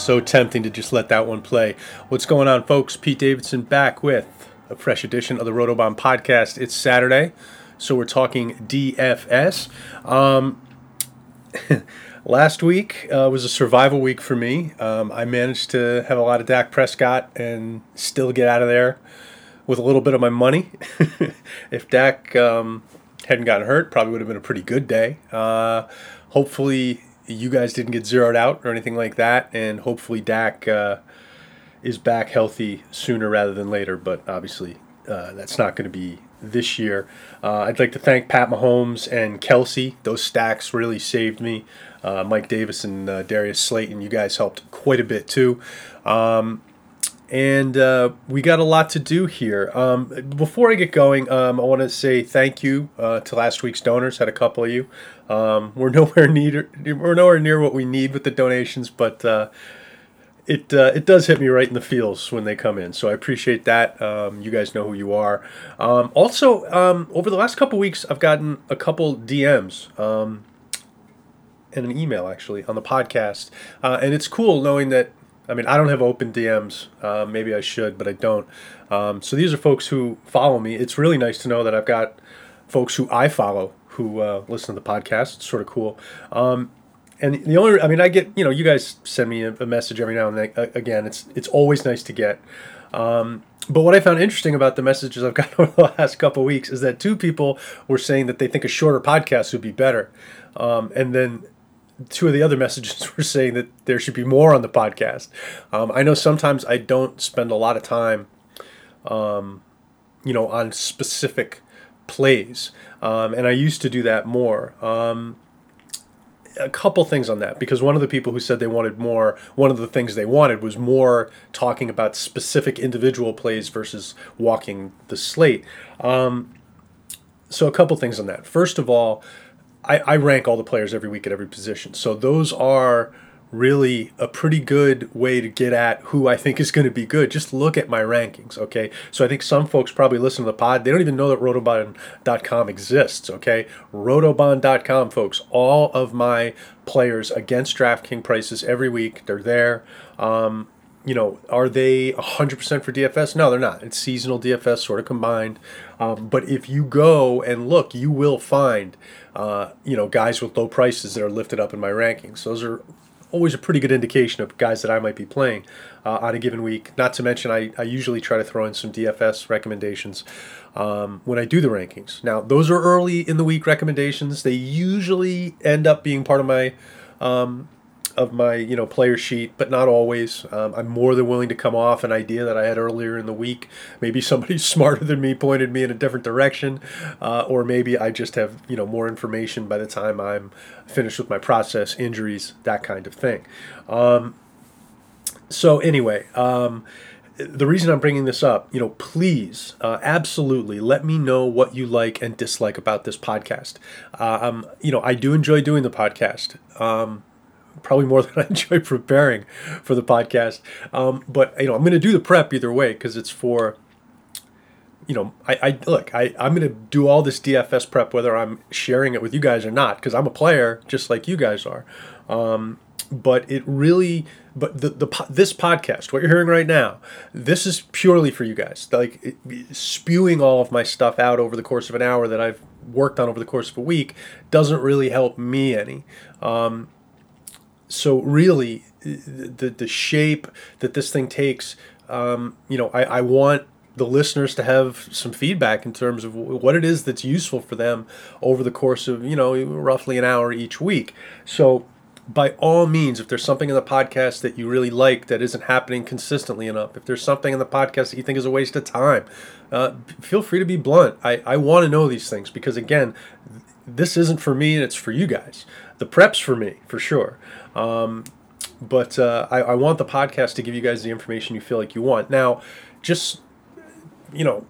So tempting to just let that one play. What's going on, folks? Pete Davidson back with a fresh edition of the Rotobahn podcast. It's Saturday, so we're talking DFS. Um, last week uh, was a survival week for me. Um, I managed to have a lot of Dak Prescott and still get out of there with a little bit of my money. if Dak um, hadn't gotten hurt, probably would have been a pretty good day. Uh, hopefully, you guys didn't get zeroed out or anything like that, and hopefully Dak uh, is back healthy sooner rather than later. But obviously, uh, that's not going to be this year. Uh, I'd like to thank Pat Mahomes and Kelce. Those stacks really saved me. Uh, Mike Davis and uh, Darius Slayton, you guys helped quite a bit too. Um, and uh, we got a lot to do here. Um, before I get going, um, I want to say thank you uh, to last week's donors. Had a couple of you. Um, we're nowhere near we're nowhere near what we need with the donations, but uh, it uh, it does hit me right in the feels when they come in. So I appreciate that. Um, you guys know who you are. Um, also, um, over the last couple weeks, I've gotten a couple DMs and an email actually on the podcast, uh, and it's cool knowing that I mean, I don't have open DMs. Uh, maybe I should, but I don't. Um, so these are folks who follow me. It's really nice to know that I've got folks who I follow who uh, listen to the podcast. It's sort of cool. Um, and the only, I mean, I get, you know, you guys send me a, a message every now and then. again, it's it's always nice to get. Um, but what I found interesting about the messages I've got over the last couple weeks is that two people were saying that they think a shorter podcast would be better. Um, and then two of the other messages were saying that there should be more on the podcast. Um, I know sometimes I don't spend a lot of time, um, you know, on specific plays, um, and I used to do that more. Um, a couple things on that because one of the people who said they wanted more, one of the things they wanted was more talking about specific individual plays versus walking the slate. Um, so a couple things on that. First of all, I, I rank all the players every week at every position. So those are really a pretty good way to get at who I think is going to be good. Just look at my rankings, okay? So I think some folks probably listen to the pod. They don't even know that rotobahn.com exists, okay? Rotobahn.com, folks. All of my players against DraftKings prices every week, they're there. Um, you know, are they 100% for DFS? No, they're not. It's seasonal DFS sort of combined. Um, but if you go and look, you will find, uh, you know, guys with low prices that are lifted up in my rankings. Those are always a pretty good indication of guys that I might be playing uh, on a given week. Not to mention, I, I usually try to throw in some DFS recommendations um, when I do the rankings. Now, those are early in the week recommendations. They usually end up being part of my um, of my you know player sheet, but not always. Um, I'm more than willing to come off an idea that I had earlier in the week. Maybe somebody smarter than me pointed me in a different direction, uh, or maybe I just have you know more information by the time I'm finished with my process, injuries, that kind of thing. Um, so anyway. Um, the reason I'm bringing this up, you know, please, uh, absolutely let me know what you like and dislike about this podcast. Uh, um, you know, I do enjoy doing the podcast. Um, probably more than I enjoy preparing for the podcast. Um, but you know, I'm going to do the prep either way because it's for. You know, I, I look. I I'm going to do all this DFS prep whether I'm sharing it with you guys or not because I'm a player just like you guys are. Um, but it really but the, the this podcast what you're hearing right now this is purely for you guys like it, spewing all of my stuff out over the course of an hour that i've worked on over the course of a week doesn't really help me any um, so really, the the shape that this thing takes, um, you know, I, I want the listeners to have some feedback in terms of what it is that's useful for them over the course of you know roughly an hour each week. So by all means, if there's something in the podcast that you really like that isn't happening consistently enough, if there's something in the podcast that you think is a waste of time, uh, feel free to be blunt. I, I want to know these things because, again, this isn't for me and it's for you guys. The prep's for me, for sure. Um, but uh, I, I want the podcast to give you guys the information you feel like you want. Now, just, you know,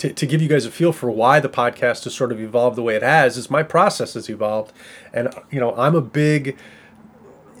to, to give you guys a feel for why the podcast has sort of evolved the way it has is my process has evolved and you know i'm a big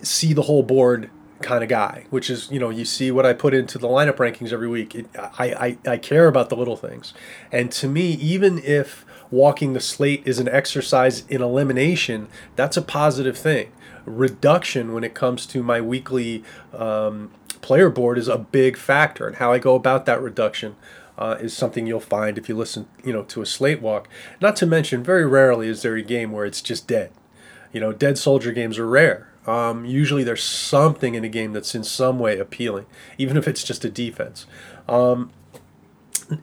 see the whole board kind of guy which is you know you see what i put into the lineup rankings every week it, I, I i care about the little things and to me even if walking the slate is an exercise in elimination that's a positive thing reduction when it comes to my weekly um, player board is a big factor, and how I go about that reduction. Uh, is something you'll find if you listen, you know, to a slate walk. Not to mention, very rarely is there a game where it's just dead. You know, dead soldier games are rare. Um, usually there's something in a game that's in some way appealing, even if it's just a defense. Um,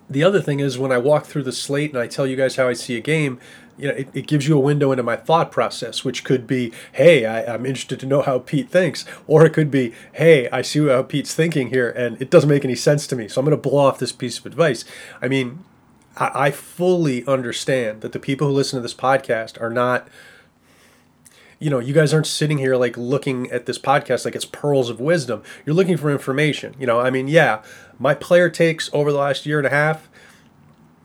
the other thing is when I walk through the slate and I tell you guys how I see a game, you know, it, it gives you a window into my thought process, which could be, hey, I, am interested to know how Pete thinks, or it could be, hey, I see how Pete's thinking here, and it doesn't make any sense to me, so I'm going to blow off this piece of advice. I mean, I, I fully understand that the people who listen to this podcast are not you know, you guys aren't sitting here like looking at this podcast like it's pearls of wisdom. You're looking for information. You know, I mean, yeah, my player takes over the last year and a half,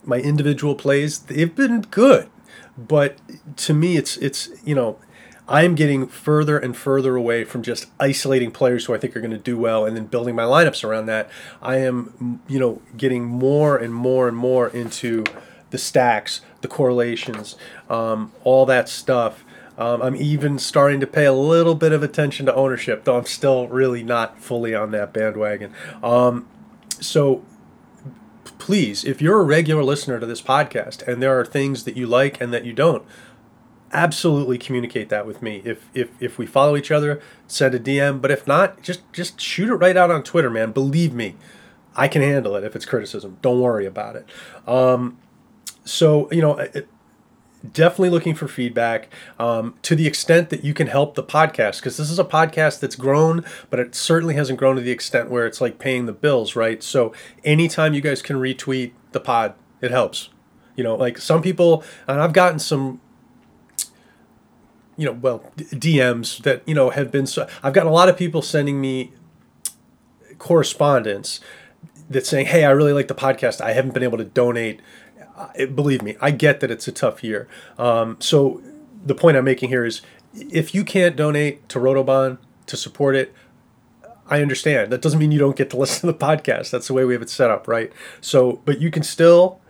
my individual plays, they've been good. But to me, it's it's you know, I'm getting further and further away from just isolating players who I think are going to do well and then building my lineups around that. I am, you know, getting more and more and more into the stacks, the correlations, um, all that stuff um, I'm even starting to pay a little bit of attention to ownership, though I'm still really not fully on that bandwagon. Um, so please, if you're a regular listener to this podcast and there are things that you like and that you don't, absolutely communicate that with me. If if if we follow each other, send a DM. But if not, just just shoot it right out on Twitter, man. Believe me, I can handle it if it's criticism. Don't worry about it. Um, so you know, it, definitely looking for feedback um, to the extent that you can help the podcast because this is a podcast that's grown but it certainly hasn't grown to the extent where it's like paying the bills right? So anytime you guys can retweet the pod it helps. You know like some people and i've gotten some you know well dms that you know have been so i've gotten a lot of people sending me correspondence that's saying hey i really like the podcast. I haven't been able to donate believe me, I get that it's a tough year. Um, so the point I'm making here is if you can't donate to Rotobahn to support it, I understand. That doesn't mean you don't get to listen to the podcast. That's the way we have it set up, right? So, but you can still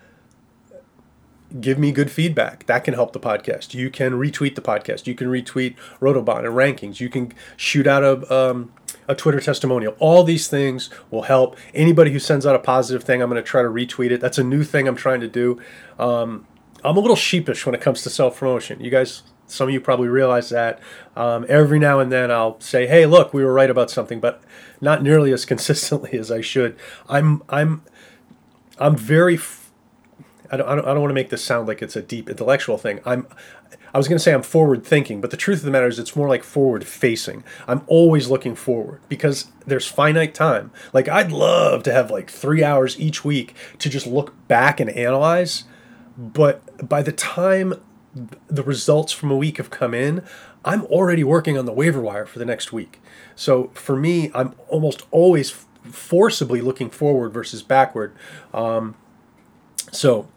give me good feedback. That can help the podcast. You can retweet the podcast. You can retweet Rotobahn and rankings. You can shoot out a um, a Twitter testimonial. All these things will help. Anybody who sends out a positive thing, I'm going to try to retweet it. That's a new thing I'm trying to do. Um, I'm a little sheepish when it comes to self promotion. You guys, some of you probably realize that. Um, every now and then I'll say, "Hey, look, we were right about something," but not nearly as consistently as I should. I'm I'm I'm very. I don't, I don't, I don't want to make this sound like it's a deep intellectual thing. I'm I was going to say I'm forward thinking, but the truth of the matter is it's more like forward facing. I'm always looking forward because there's finite time. Like I'd love to have like 3 hours each week to just look back and analyze, but by the time the results from a week have come in, I'm already working on the waiver wire for the next week. So for me, I'm almost always forcibly looking forward versus backward. Um, so,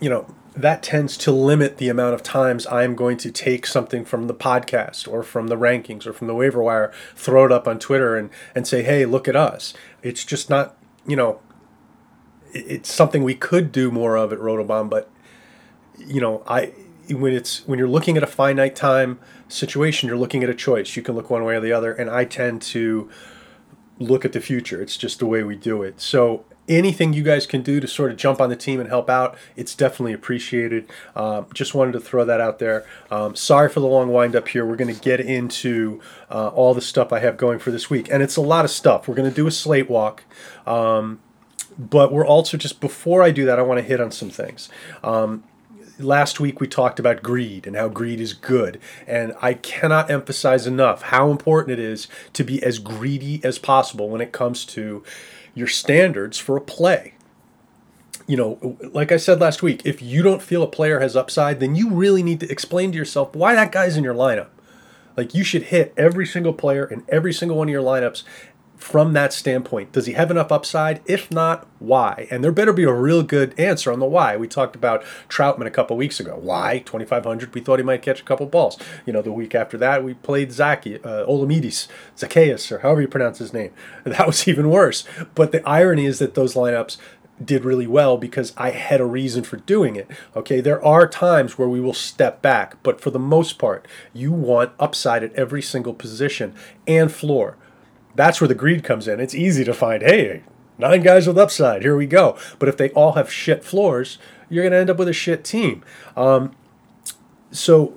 you know, that tends to limit the amount of times I'm going to take something from the podcast or from the rankings or from the waiver wire, throw it up on Twitter and, and say, hey, look at us. It's just not, you know, it's something we could do more of at Rotobahn, but you know, I when it's when you're looking at a finite time situation, you're looking at a choice. You can look one way or the other, and I tend to look at the future. It's just the way we do it. So anything you guys can do to sort of jump on the team and help out, it's definitely appreciated. Um, just wanted to throw that out there. Um, sorry for the long wind up here. We're going to get into uh, all the stuff I have going for this week, and it's a lot of stuff. We're going to do a slate walk. Um, but we're also just before I do that, I want to hit on some things um, last week we talked about greed and how greed is good. And I cannot emphasize enough how important it is to be as greedy as possible when it comes to your standards for a play. You know, like I said last week, if you don't feel a player has upside, then you really need to explain to yourself why that guy's in your lineup. Like you should hit every single player in every single one of your lineups from that standpoint. Does he have enough upside? If not, why? And there better be a real good answer on the why. We talked about Trautman a couple weeks ago. Why? 2,500. We thought he might catch a couple balls. You know, the week after that, we played Zaki, uh, Olamidis, Zaccheaus, or however you pronounce his name. That was even worse. But the irony is that those lineups did really well because I had a reason for doing it. Okay, there are times where we will step back, but for the most part, you want upside at every single position and floor. That's where the greed comes in. It's easy to find, hey, nine guys with upside, here we go. But if they all have shit floors, you're going to end up with a shit team. Um, so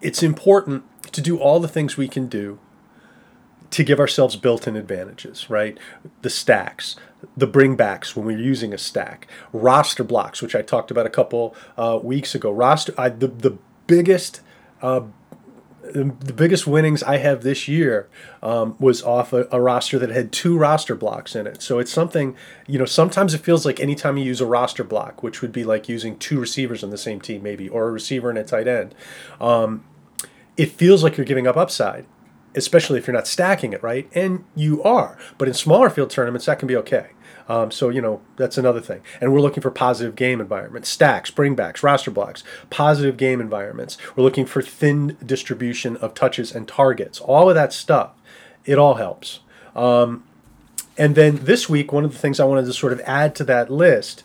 it's important to do all the things we can do to give ourselves built-in advantages, right? The stacks, the bringbacks when we're using a stack, roster blocks, which I talked about a couple uh, weeks ago. Roster, I, the the biggest. Uh, the biggest winnings I have this year um, was off a, a, roster that had two roster blocks in it. So it's something, you know, sometimes it feels like anytime you use a roster block, which would be like using two receivers on the same team, maybe, or a receiver and a tight end, um, it feels like you're giving up upside especially if you're not stacking it right, and you are. But in smaller field tournaments, that can be okay. Um, so you know that's another thing, and we're looking for positive game environments, stacks, bringbacks, roster blocks, positive game environments. We're looking for thin distribution of touches and targets. All of that stuff, it all helps. Um, and then this week, one of the things I wanted to sort of add to that list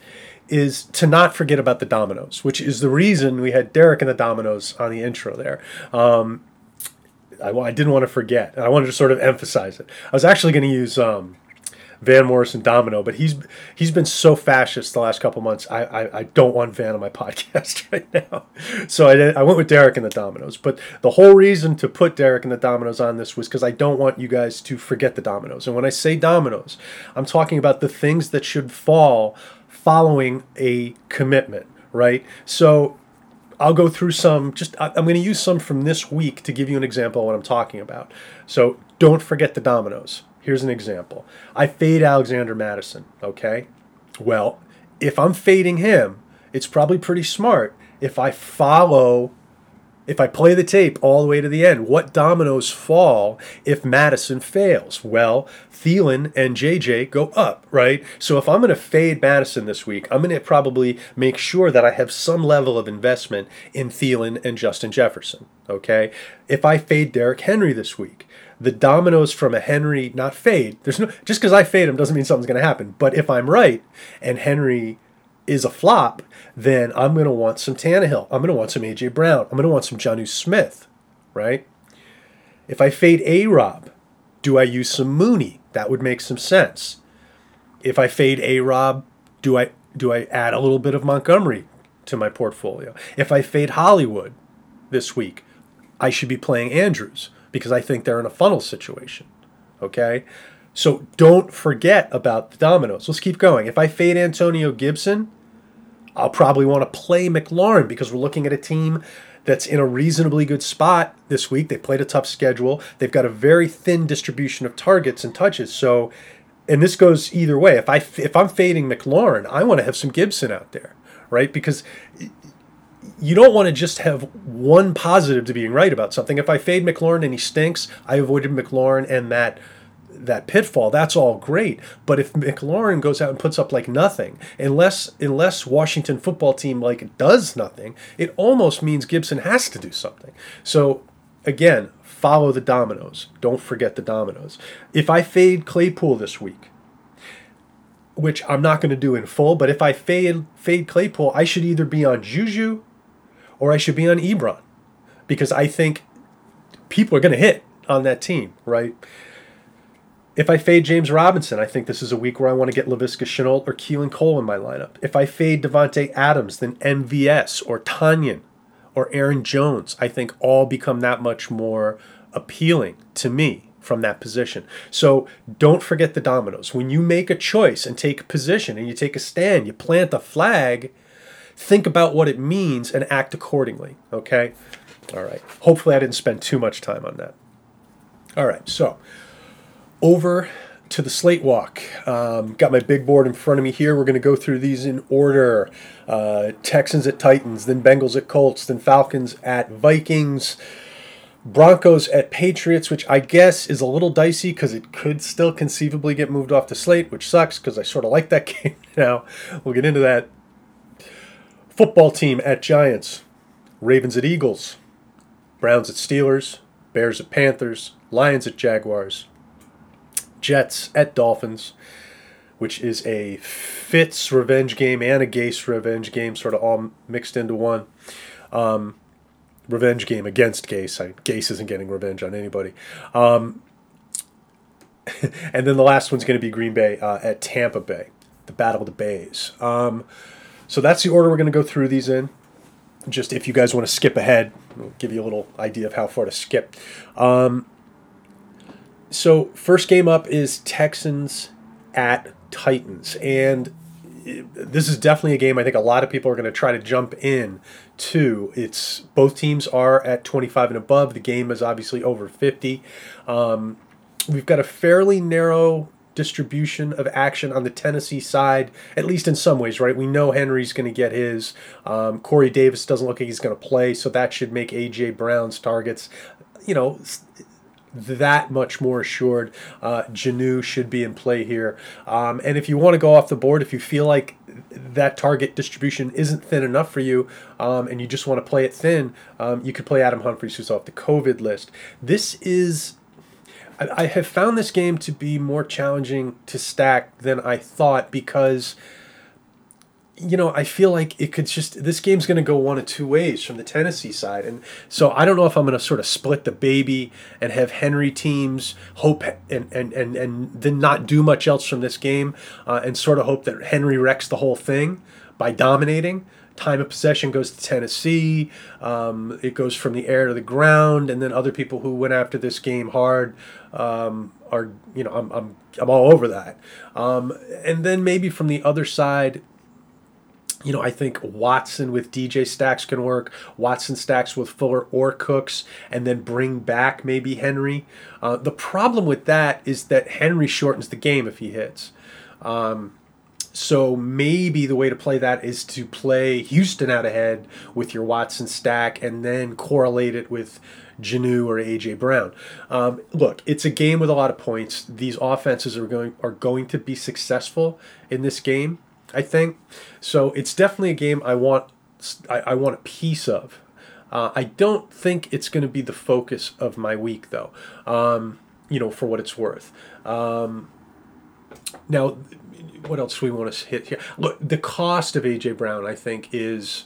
is to not forget about the dominoes, which is the reason we had Derek and the Dominos on the intro there. Um, I, I didn't want to forget. I wanted to sort of emphasize it. I was actually going to use um, Van Morrison Domino, but he's he's been so fascist the last couple months. I, I, I don't want Van on my podcast right now, so I I went with Derek and the Dominos. But the whole reason to put Derek and the Dominos on this was because I don't want you guys to forget the Dominoes. And when I say Dominoes, I'm talking about the things that should fall following a commitment, right? So I'll go through some, just I'm going to use some from this week to give you an example of what I'm talking about. So don't forget the dominoes. Here's an example. I fade Alexander Mattison, okay? Well, if I'm fading him, it's probably pretty smart if I follow if I play the tape all the way to the end, what dominoes fall if Mattison fails? Well, Thielen and JJ go up, right? So if I'm going to fade Mattison this week, I'm going to probably make sure that I have some level of investment in Thielen and Justin Jefferson, okay? If I fade Derrick Henry this week, the dominoes from a Henry not fade. There's no just because I fade him doesn't mean something's going to happen. But if I'm right and Henry is a flop, then I'm going to want some Tannehill. I'm going to want some AJ Brown. I'm going to want some Jonnu Smith, right? If I fade A Rob, do I use some Mooney? That would make some sense. If I fade A Rob, do I do I add a little bit of Montgomery to my portfolio? If I fade Hollywood this week, I should be playing Andrews because I think they're in a funnel situation. Okay? So don't forget about the dominoes. Let's keep going. If I fade Antonio Gibson, I'll probably want to play McLaurin because we're looking at a team that's in a reasonably good spot this week. They played a tough schedule. They've got a very thin distribution of targets and touches. So, and this goes either way. If I if I'm fading McLaurin, I want to have some Gibson out there, right? Because you don't want to just have one positive to being right about something. If I fade McLaurin and he stinks, I avoided McLaurin and that that pitfall, that's all great. But if McLaurin goes out and puts up like nothing, unless unless Washington football team like does nothing, it almost means Gibson has to do something. So again, follow the dominoes. Don't forget the dominoes. If I fade Claypool this week, which I'm not going to do in full, but if I fade fade Claypool, I should either be on Juju or I should be on Ebron because I think people are going to hit on that team, right? If I fade James Robinson, I think this is a week where I want to get Laviska Shenault or Keelan Cole in my lineup. If I fade Davante Adams, then MVS or Tonyan or Aaron Jones, I think all become that much more appealing to me from that position. So don't forget the dominoes. When you make a choice and take a position and you take a stand, you plant a flag, think about what it means and act accordingly. Okay? All right. Hopefully, I didn't spend too much time on that. All right. So, over to the slate walk. Um, got my big board in front of me here. We're going to go through these in order uh, Texans at Titans, then Bengals at Colts, then Falcons at Vikings, Broncos at Patriots, which I guess is a little dicey because it could still conceivably get moved off the slate, which sucks because I sort of like that game now. We'll get into that. Football team at Giants, Ravens at Eagles, Browns at Steelers, Bears at Panthers, Lions at Jaguars, Jets at Dolphins, which is a Fitz revenge game and a Gase revenge game, sort of all mixed into one. Um, revenge game against Gase. I, Gase isn't getting revenge on anybody. Um, and then the last one's going to be Green Bay uh, at Tampa Bay, the Battle of the Bays. Um, so that's the order we're going to go through these in. Just if you guys want to skip ahead, I'll give you a little idea of how far to skip. Um, so first game up is Texans at Titans, and this is definitely a game I think a lot of people are going to try to jump in to. It's both teams are at 25 and above. The game is obviously over 50. Um, we've got a fairly narrow distribution of action on the Tennessee side, at least in some ways, right? We know Henry's going to get his. Um, Corey Davis doesn't look like he's going to play, so that should make A.J. Brown's targets, you know, that much more assured. Uh, Jonnu should be in play here. Um, and if you want to go off the board, if you feel like that target distribution isn't thin enough for you um, and you just want to play it thin, um, you could play Adam Humphries, who's off the COVID list. This is I, have found this game to be more challenging to stack than I thought because you know, I feel like it could just this game's going to go one of two ways from the Tennessee side, and so I don't know if I'm going to sort of split the baby and have Henry teams hope and and and and then not do much else from this game, uh, and sort of hope that Henry wrecks the whole thing by dominating, time of possession goes to Tennessee. Um, it goes from the air to the ground, and then other people who went after this game hard um, are, you know, I'm, I'm, I'm all over that. Um, and then maybe from the other side, you know, I think Watson with DJ stacks can work. Watson stacks with Fuller or Cooks, and then bring back maybe Henry. Uh, the problem with that is that Henry shortens the game if he hits. Um, so maybe the way to play that is to play Houston out ahead with your Watson stack and then correlate it with Jonnu or AJ Brown. Um, look, it's a game with a lot of points. These offenses are going are going to be successful in this game, I think. So it's definitely a game I want I, I want a piece of. Uh, I don't think it's going to be the focus of my week, though. Um, you know, for what it's worth. Um, now, what else do we want to hit here? Look, the cost of AJ Brown, I think, is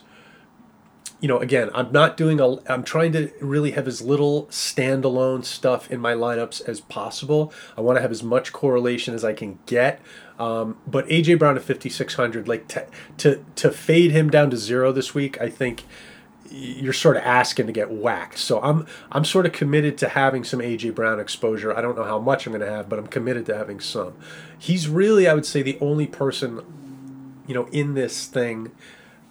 you know, again, I'm not doing a. I'm trying to really have as little standalone stuff in my lineups as possible. I want to have as much correlation as I can get. Um, but AJ Brown at 5600, like to to to fade him down to zero this week, I think you're sort of asking to get whacked. So I'm I'm sort of committed to having some AJ Brown exposure. I don't know how much I'm going to have, but I'm committed to having some. He's really, I would say, the only person, you know, in this thing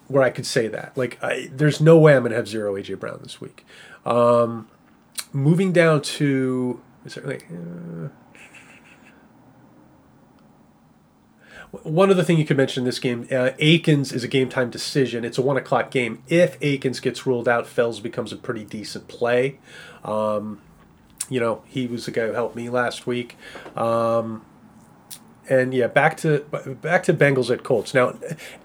where I could say that. Like, I, there's no way I'm going to have zero AJ Brown this week. Um, moving down to is there like. Uh, One other thing you could mention in this game, uh, Akins is a game time decision. It's a one o'clock game. If Akins gets ruled out, Fells becomes a pretty decent play. Um, you know, he was the guy who helped me last week. Um, and yeah, back to back to Bengals at Colts. Now,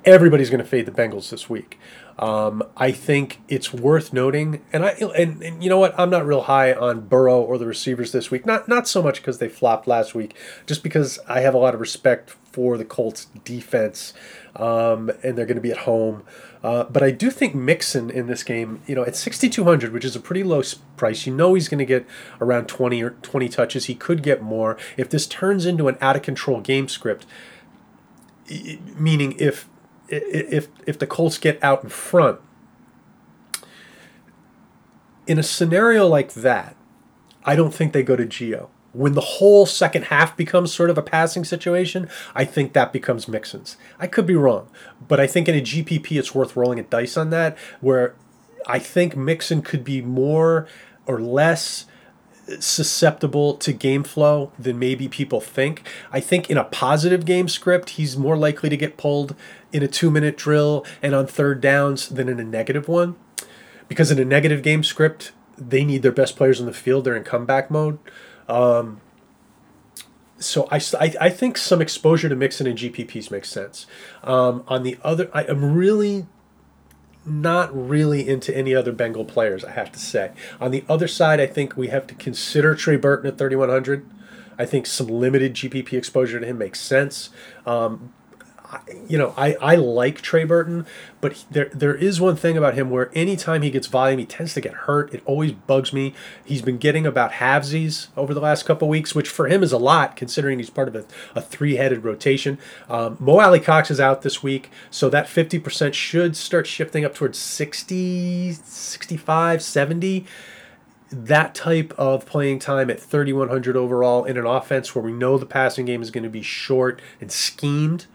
everybody's going to fade the Bengals this week. Um, I think it's worth noting, and I and, and you know what, I'm not real high on Burrow or the receivers this week. Not not so much because they flopped last week, just because I have a lot of respect for the Colts defense, um, and they're going to be at home. Uh, but I do think Mixon in this game, you know, at 6,200, which is a pretty low price, you know he's going to get around 20 or 20 touches. He could get more if this turns into an out of control game script. Meaning, if if if the Colts get out in front, in a scenario like that, I don't think they go to Gio when the whole second half becomes sort of a passing situation, I think that becomes Mixon's. I could be wrong, but I think in a GPP it's worth rolling a dice on that, where I think Mixon could be more or less susceptible to game flow than maybe people think. I think in a positive game script, he's more likely to get pulled in a two minute drill and on third downs than in a negative one. Because in a negative game script, they need their best players on the field. They're in comeback mode. Um, so I, I, I, think some exposure to Mixon and GPPs makes sense. Um, on the other, I am really not really into any other Bengal players, I have to say. On the other side, I think we have to consider Trey Burton at 3,100. I think some limited GPP exposure to him makes sense. Um, you know, I, I like Trey Burton, but there there is one thing about him where anytime he gets volume, he tends to get hurt. It always bugs me. He's been getting about halvesies over the last couple weeks, which for him is a lot considering he's part of a, a three headed rotation. Um, Mo Alie-Cox is out this week, so that 50% should start shifting up towards 60, 65, 70 that type of playing time at 3100 overall in an offense where we know the passing game is going to be short and schemed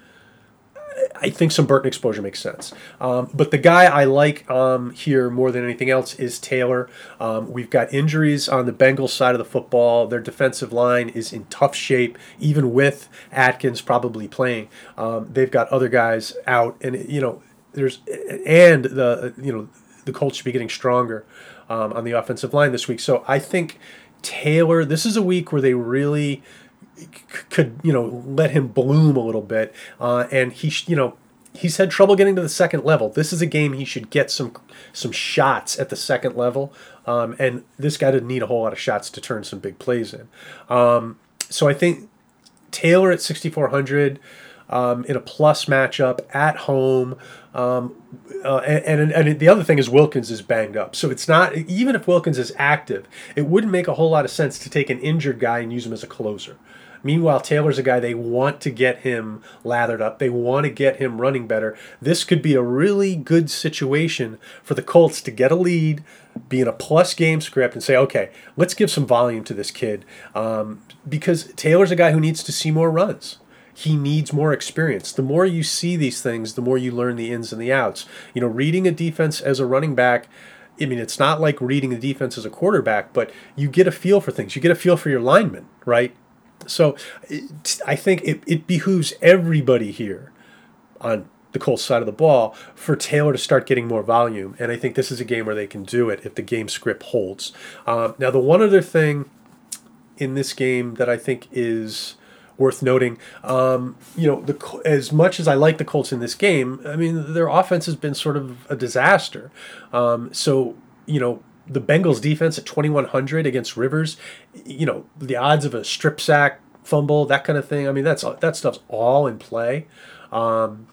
I think some Burton exposure makes sense. Um, but the guy I like um, here more than anything else is Taylor. Um, we've got injuries on the Bengals side of the football. Their defensive line is in tough shape, even with Atkins probably playing. Um, they've got other guys out, and you know there's and the you know the Colts should be getting stronger um, on the offensive line this week. So I think Taylor. This is a week where they really could you know let him bloom a little bit, uh, and he you know he's had trouble getting to the second level. This is a game he should get some some shots at the second level, um, and this guy didn't need a whole lot of shots to turn some big plays in. Um, so I think Taylor at 6400 um, in a plus matchup at home. Um, uh, and, and, and the other thing is Wilkins is banged up. So it's not, even if Wilkins is active, it wouldn't make a whole lot of sense to take an injured guy and use him as a closer. Meanwhile, Taylor's a guy they want to get him lathered up. They want to get him running better. This could be a really good situation for the Colts to get a lead, be in a plus game script, and say, okay, let's give some volume to this kid. Um, because Taylor's a guy who needs to see more runs he needs more experience. The more you see these things, the more you learn the ins and the outs. You know, reading a defense as a running back, I mean, it's not like reading the defense as a quarterback, but you get a feel for things. You get a feel for your linemen, right? So I think it, it behooves everybody here on the Colts side of the ball for Taylor to start getting more volume. And I think this is a game where they can do it if the game script holds. Um, now, the one other thing in this game that I think is worth noting, um, you know, the as much as I like the Colts in this game, I mean, their offense has been sort of a disaster. Um, so, you know, the Bengals defense at 2100 against Rivers, you know, the odds of a strip sack, fumble, that kind of thing. I mean, that's that stuff's all in play. Um,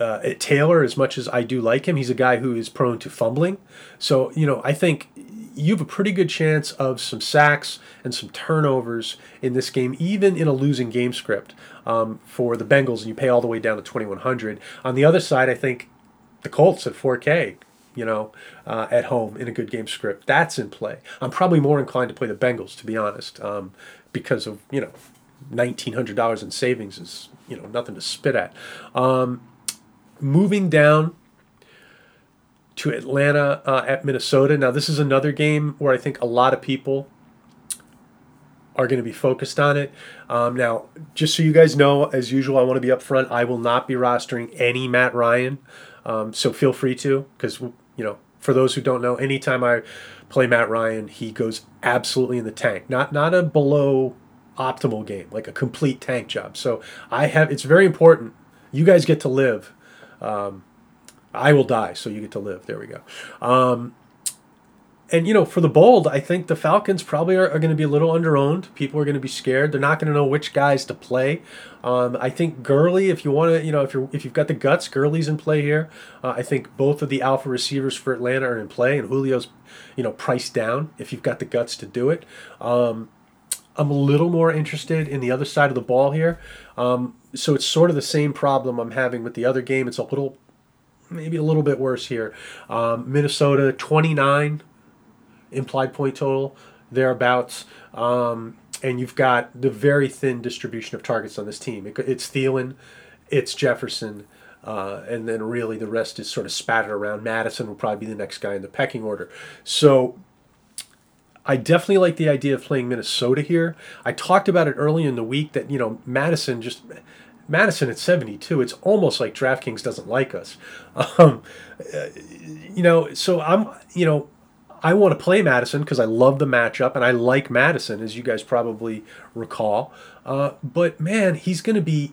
uh, Taylor, as much as I do like him, he's a guy who is prone to fumbling. So, you know, I think you have a pretty good chance of some sacks and some turnovers in this game, even in a losing game script um, for the Bengals, and you pay all the way down to 2100. On the other side, I think the Colts at 4K you know, uh, at home in a good game script. That's in play. I'm probably more inclined to play the Bengals, to be honest, um, because of you know, nineteen hundred dollars in savings is you know nothing to spit at. Um, moving down to Atlanta uh, at Minnesota. Now this is another game where I think a lot of people are going to be focused on it. Um, now, just so you guys know, as usual, I want to be upfront. I will not be rostering any Matt Ryan. Um, so feel free to, because you know, for those who don't know, anytime I play Matt Ryan, he goes absolutely in the tank. Not not a below optimal game, like a complete tank job. So I have. It's very important. You guys get to live. Um, I will die, so you get to live. There we go. Um, and you know, for the bold, I think the Falcons probably are, are going to be a little underowned. People are going to be scared. They're not going to know which guys to play. Um, I think Gurley, if you want to, you know, if you're if you've got the guts, Gurley's in play here. Uh, I think both of the alpha receivers for Atlanta are in play, and Julio's, you know, priced down if you've got the guts to do it. Um, I'm a little more interested in the other side of the ball here. Um, so it's sort of the same problem I'm having with the other game. It's a little, maybe a little bit worse here. Um, Minnesota 29 implied point total thereabouts. Um, and you've got the very thin distribution of targets on this team. It, it's Thielen, it's Jefferson, uh, and then really the rest is sort of spattered around. Mattison will probably be the next guy in the pecking order. So I definitely like the idea of playing Minnesota here. I talked about it early in the week that, you know, Mattison just. Mattison at 72, it's almost like DraftKings doesn't like us. Um, uh, you know, so I'm, you know, I want to play Mattison because I love the matchup and I like Mattison, as you guys probably recall. Uh, but man, he's going to be,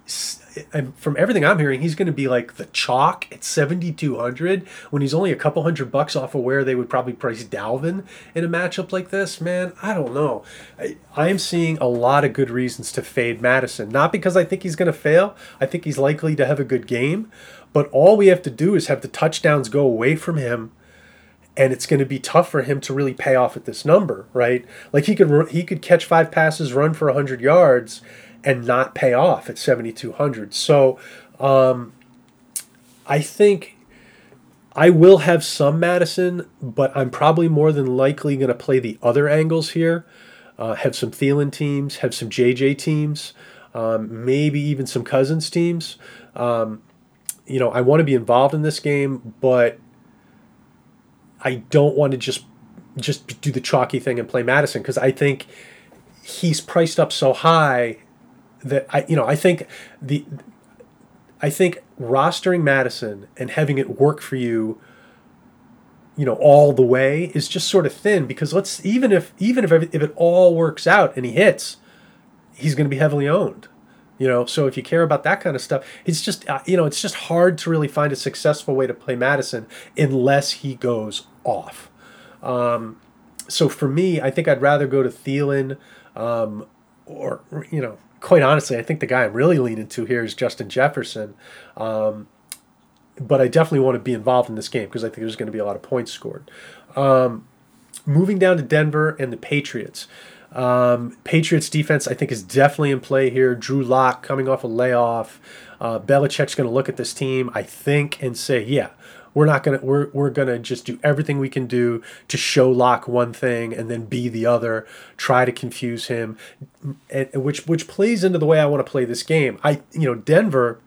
from everything I'm hearing, he's going to be like the chalk at 7,200 when he's only a couple hundred bucks off of where they would probably price Dalvin in a matchup like this. Man, I don't know. I, am seeing a lot of good reasons to fade Mattison. Not because I think he's going to fail, I think he's likely to have a good game. But all we have to do is have the touchdowns go away from him and it's going to be tough for him to really pay off at this number, right? Like he could he could catch five passes, run for 100 yards and not pay off at 7200. So, um, I think I will have some Mattison, but I'm probably more than likely going to play the other angles here. Uh, have some Thielen teams, have some JJ teams, um, maybe even some Cousins teams. Um, you know, I want to be involved in this game, but I don't want to just just do the chalky thing and play Mattison because I think he's priced up so high that I you know I think the I think rostering Mattison and having it work for you you know all the way is just sort of thin because let's even if even if if it all works out and he hits he's going to be heavily owned you know? So if you care about that kind of stuff it's just uh, you know it's just hard to really find a successful way to play Mattison unless he goes off. Um, so for me I think I'd rather go to Thielen um, or you know quite honestly I think the guy I'm really leaning to here is Justin Jefferson. Um, but I definitely want to be involved in this game because I think there's going to be a lot of points scored. Um, moving down to Denver and the Patriots um, Patriots defense, I think, is definitely in play here. Drew Lock coming off a layoff. Uh, Belichick's going to look at this team, I think, and say, yeah, we're not gonna we're we're gonna just do everything we can do to show Lock one thing and then be the other. Try to confuse him, and, which which plays into the way I want to play this game. I you know Denver,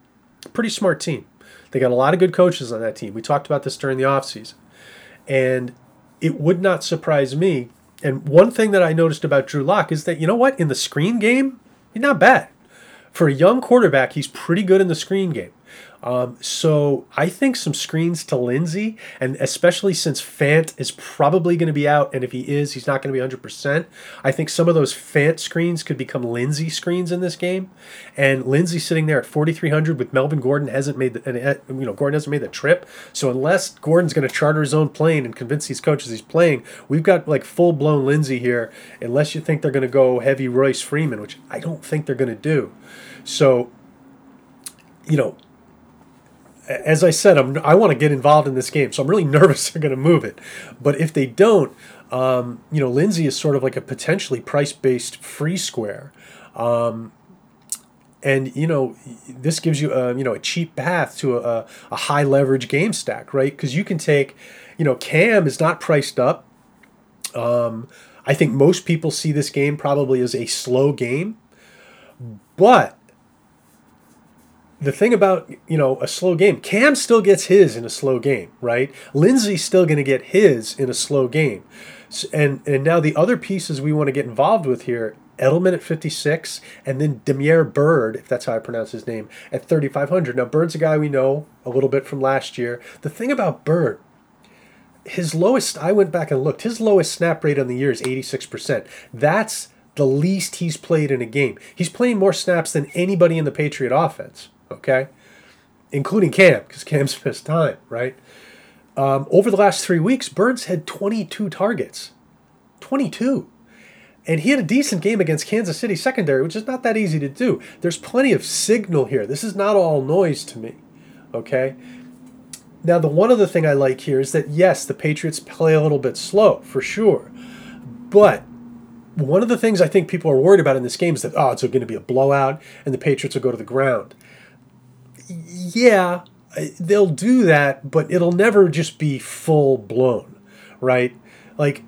pretty smart team. They got a lot of good coaches on that team. We talked about this during the offseason. And it would not surprise me and one thing that I noticed about Drew Lock is that, you know what, in the screen game, he's not bad. For a young quarterback, he's pretty good in the screen game. Um, so I think some screens to Lindsay, and especially since Fant is probably going to be out, and if he is, he's not going to be 100%. I think some of those Fant screens could become Lindsay screens in this game. And Lindsay sitting there at 4,300 with Melvin Gordon hasn't made the, uh, you know, Gordon hasn't made the trip. So unless Gordon's going to charter his own plane and convince these coaches he's playing, we've got like full blown Lindsay here, unless you think they're going to go heavy Royce Freeman, which I don't think they're going to do. So, you know, as I said, I'm, I want to get involved in this game, so I'm really nervous they're going to move it. But if they don't, um, you know, Lindsay is sort of like a potentially price-based free square. Um, and you know this gives you a you know a cheap path to a, a high leverage game stack right because you can take you know cam is not priced up um, i think most people see this game probably as a slow game but the thing about you know a slow game, Cam still gets his in a slow game, right? Lindsay's still going to get his in a slow game, so, and and now the other pieces we want to get involved with here. Edelman at 56, and then Damiere Byrd, if that's how I pronounce his name, at 3,500. Now, Byrd's a guy we know a little bit from last year. The thing about Bird, his lowest, I went back and looked, his lowest snap rate on the year is 86%. That's the least he's played in a game. He's playing more snaps than anybody in the Patriot offense okay? Including Cam, because Cam's missed time, right? Um, over the last three weeks, Burns had 22 targets. 22. And he had a decent game against Kansas City secondary, which is not that easy to do. There's plenty of signal here. This is not all noise to me, okay? Now, the one other thing I like here is that, yes, the Patriots play a little bit slow, for sure. But one of the things I think people are worried about in this game is that, oh, it's going to be a blowout and the Patriots will go to the ground yeah, they'll do that, but it'll never just be full blown, right? Like,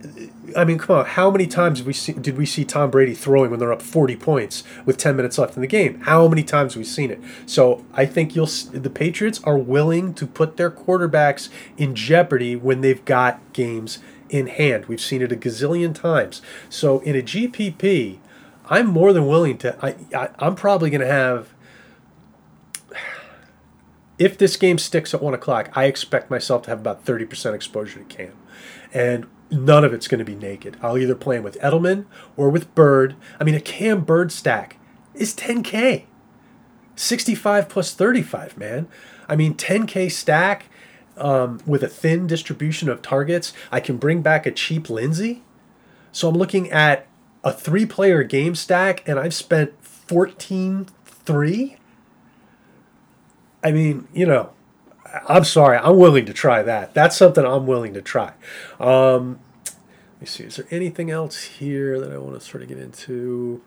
I mean, come on, how many times we see, did we see Tom Brady throwing when they're up 40 points with 10 minutes left in the game? How many times have we seen it? So I think you'll the Patriots are willing to put their quarterbacks in jeopardy when they've got games in hand. We've seen it a gazillion times. So in a GPP, I'm more than willing to. I, I I'm probably going to have if this game sticks at one o'clock, I expect myself to have about 30% exposure to Cam. And none of it's going to be naked. I'll either play him with Edelman or with Byrd. I mean, a Cam Byrd stack is 10K. 65 plus 35, man. I mean, 10K stack um, with a thin distribution of targets. I can bring back a cheap Lindsay. So I'm looking at a three player game stack, and I've spent 14 3. I mean, you know, I'm sorry. I'm willing to try that. That's something I'm willing to try. Um, let me see. Is there anything else here that I want to sort of get into?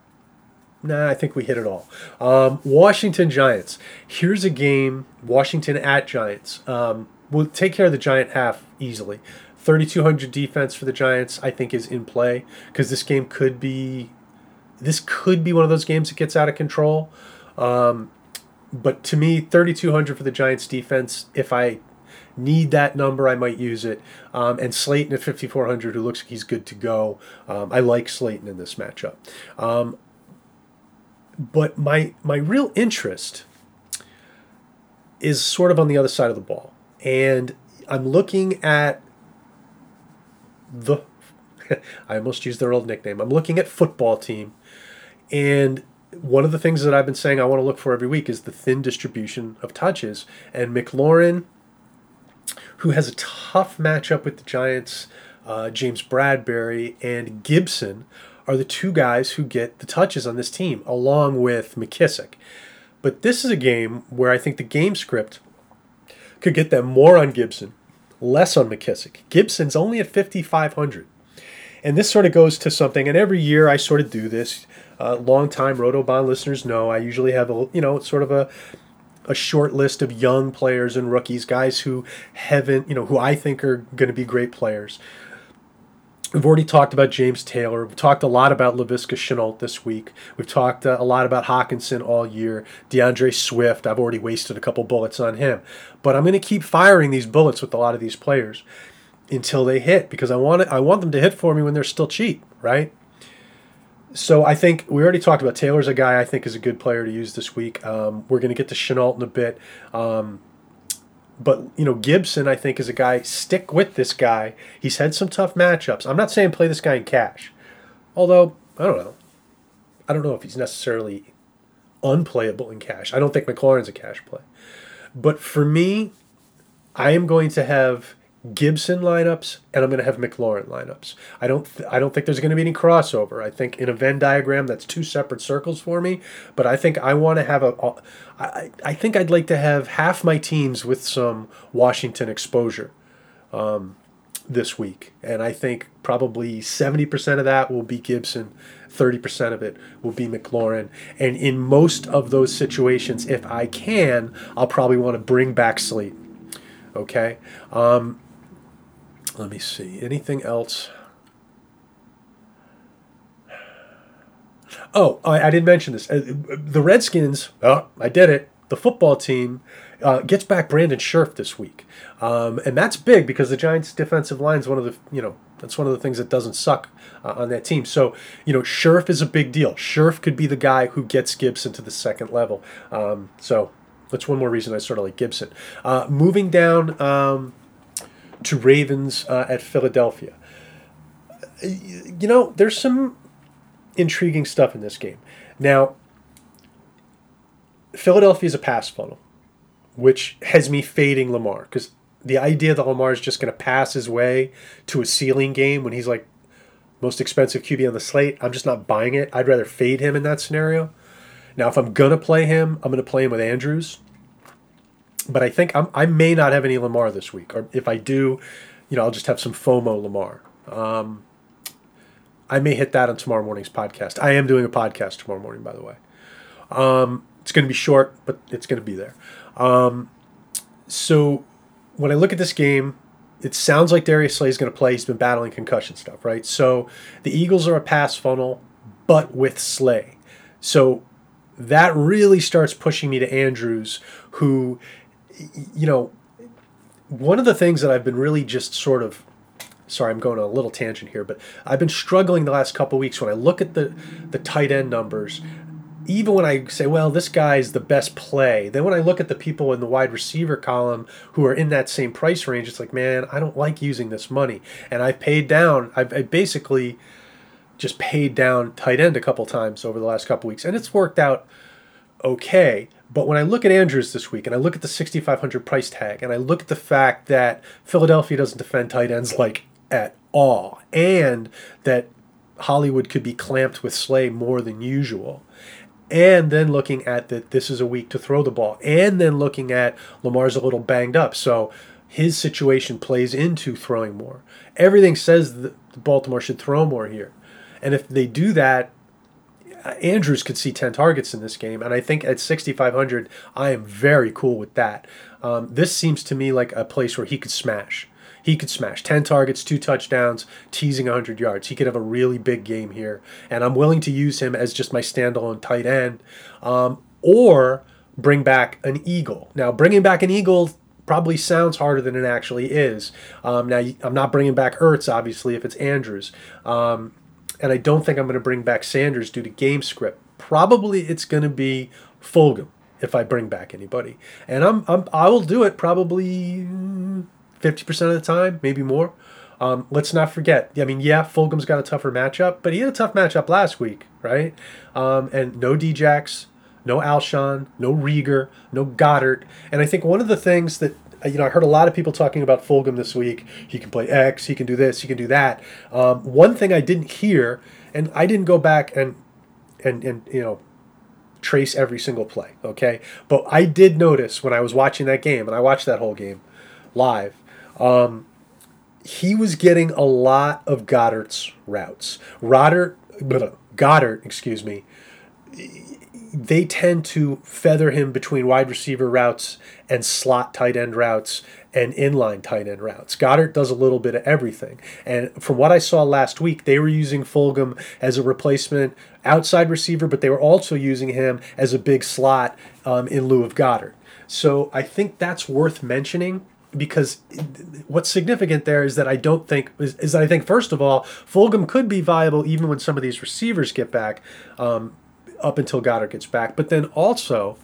Nah, I think we hit it all. Um, Washington Giants. Here's a game. Washington at Giants. Um, we'll take care of the Giant half easily. 3,200 defense for the Giants, I think, is in play because this game could be, this could be one of those games that gets out of control. Um, but to me, 3,200 for the Giants defense. If I need that number, I might use it. Um, and Slayton at 5,400, who looks like he's good to go. Um, I like Slayton in this matchup. Um, but my my real interest is sort of on the other side of the ball, and I'm looking at the. I almost used their old nickname. I'm looking at football team, and one of the things that I've been saying I want to look for every week is the thin distribution of touches. And McLaurin, who has a tough matchup with the Giants, uh, James Bradberry, and Gibson are the two guys who get the touches on this team, along with McKissic. But this is a game where I think the game script could get them more on Gibson, less on McKissic. Gibson's only at 5,500. And this sort of goes to something, and every year I sort of do this. Uh, long-time Rotobahn listeners know I usually have a you know sort of a a short list of young players and rookies, guys who haven't you know who I think are going to be great players. We've already talked about James Taylor. We've talked a lot about Laviska Shenault this week. We've talked uh, a lot about Hockenson all year. D'Andre Swift, I've already wasted a couple bullets on him. But I'm going to keep firing these bullets with a lot of these players until they hit because I want it, I want them to hit for me when they're still cheap, right? So I think we already talked about Taylor's a guy I think is a good player to use this week. Um, we're going to get to Shenault in a bit. Um, but you know Gibson, I think, is a guy. Stick with this guy. He's had some tough matchups. I'm not saying play this guy in cash, although I don't know. I don't know if he's necessarily unplayable in cash. I don't think McLaurin's a cash play, but for me, I am going to have Gibson lineups and I'm going to have McLaurin lineups. I don't th- I don't think there's going to be any crossover. I think in a Venn diagram that's two separate circles for me, but I think I want to have a, a I, I think I'd like to have half my teams with some Washington exposure um, this week. And I think probably 70% of that will be Gibson, 30% of it will be McLaurin. And in most of those situations, if I can, I'll probably want to bring back Slayton. Okay? Um, let me see. Anything else? Oh, I, I didn't mention this. Uh, the Redskins, oh, I did it. The football team uh, gets back Brandon Scherff this week. Um, and that's big because the Giants' defensive line is one of the, you know, that's one of the things that doesn't suck uh, on that team. So, you know, Scherff is a big deal. Scherff could be the guy who gets Gibson to the second level. Um, so that's one more reason I sort of like Gibson. Uh, moving down um, to Ravens uh, at Philadelphia. You know, there's some intriguing stuff in this game. Now, Philadelphia is a pass funnel, which has me fading Lamar because the idea that Lamar is just going to pass his way to a ceiling game when he's like most expensive QB on the slate, I'm just not buying it. I'd rather fade him in that scenario. Now, if I'm going to play him, I'm going to play him with Andrews but I think I'm, i may not have any Lamar this week, or if I do, you know, I'll just have some FOMO Lamar. Um, I may hit that on tomorrow morning's podcast. I am doing a podcast tomorrow morning, by the way. Um, it's going to be short, but it's going to be there. Um, so when I look at this game, it sounds like Darius Slay is going to play. He's been battling concussion stuff, right? So the Eagles are a pass funnel, but with Slay. So that really starts pushing me to Andrews, who you know, one of the things that I've been really just sort of sorry, I'm going on a little tangent here, but I've been struggling the last couple weeks when I look at the the tight end numbers. even when I say, well, this guy's the best play, then when I look at the people in the wide receiver column who are in that same price range, it's like, man, I don't like using this money. And I've paid down, I've I basically just paid down tight end a couple times over the last couple weeks, and it's worked out okay. But when I look at Andrews this week and I look at the 6,500 price tag and I look at the fact that Philadelphia doesn't defend tight ends like at all, and that Hollywood could be clamped with Slay more than usual, and then looking at that this is a week to throw the ball, and then looking at Lamar's a little banged up, so his situation plays into throwing more. Everything says that Baltimore should throw more here, and if they do that, Andrews could see 10 targets in this game, and I think at 6,500, I am very cool with that. Um, this seems to me like a place where he could smash he could smash 10 targets, two touchdowns, teasing 100 yards. He could have a really big game here. And I'm willing to use him as just my standalone tight end um, or bring back an Eagle. Now, bringing back an Eagle probably sounds harder than it actually is. Um, now, I'm not bringing back Ertz, obviously, if it's Andrews. Um, and I don't think I'm going to bring back Sanders due to game script. Probably it's going to be Fulgham if I bring back anybody. And I'm, I'm I will do it probably 50% of the time, maybe more. Um, let's not forget. I mean, yeah, Fulgham's got a tougher matchup, but he had a tough matchup last week, right? Um, and no Djax, no Alshon, no Reagor, no Goddard. And I think one of the things that you know, I heard a lot of people talking about Fulgham this week. He can play X, he can do this, he can do that. Um, one thing I didn't hear, and I didn't go back and and and you know trace every single play, okay? But I did notice when I was watching that game, and I watched that whole game live um, he was getting a lot of Goddard's routes. Rodder, Goedert, excuse me. They tend to feather him between wide receiver routes and slot tight end routes and inline tight end routes. Goddard does a little bit of everything. And from what I saw last week, they were using Fulgham as a replacement outside receiver, but they were also using him as a big slot um, in lieu of Goddard. So I think that's worth mentioning because what's significant there is that I don't think is, is, that I think first of all Fulgham could be viable even when some of these receivers get back, um, up until Goddard gets back. But then also,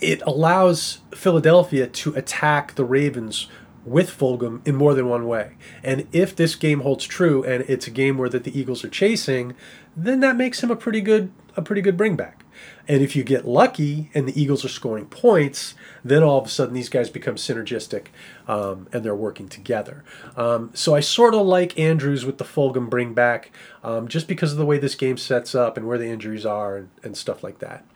it allows Philadelphia to attack the Ravens with Fulgham in more than one way. And if this game holds true and it's a game where that the Eagles are chasing, then that makes him a pretty good a pretty good bringback. And if you get lucky and the Eagles are scoring points, then all of a sudden these guys become synergistic um, and they're working together. Um, so I sort of like Andrews with the Fulgham bring back um, just because of the way this game sets up and where the injuries are and, and stuff like that.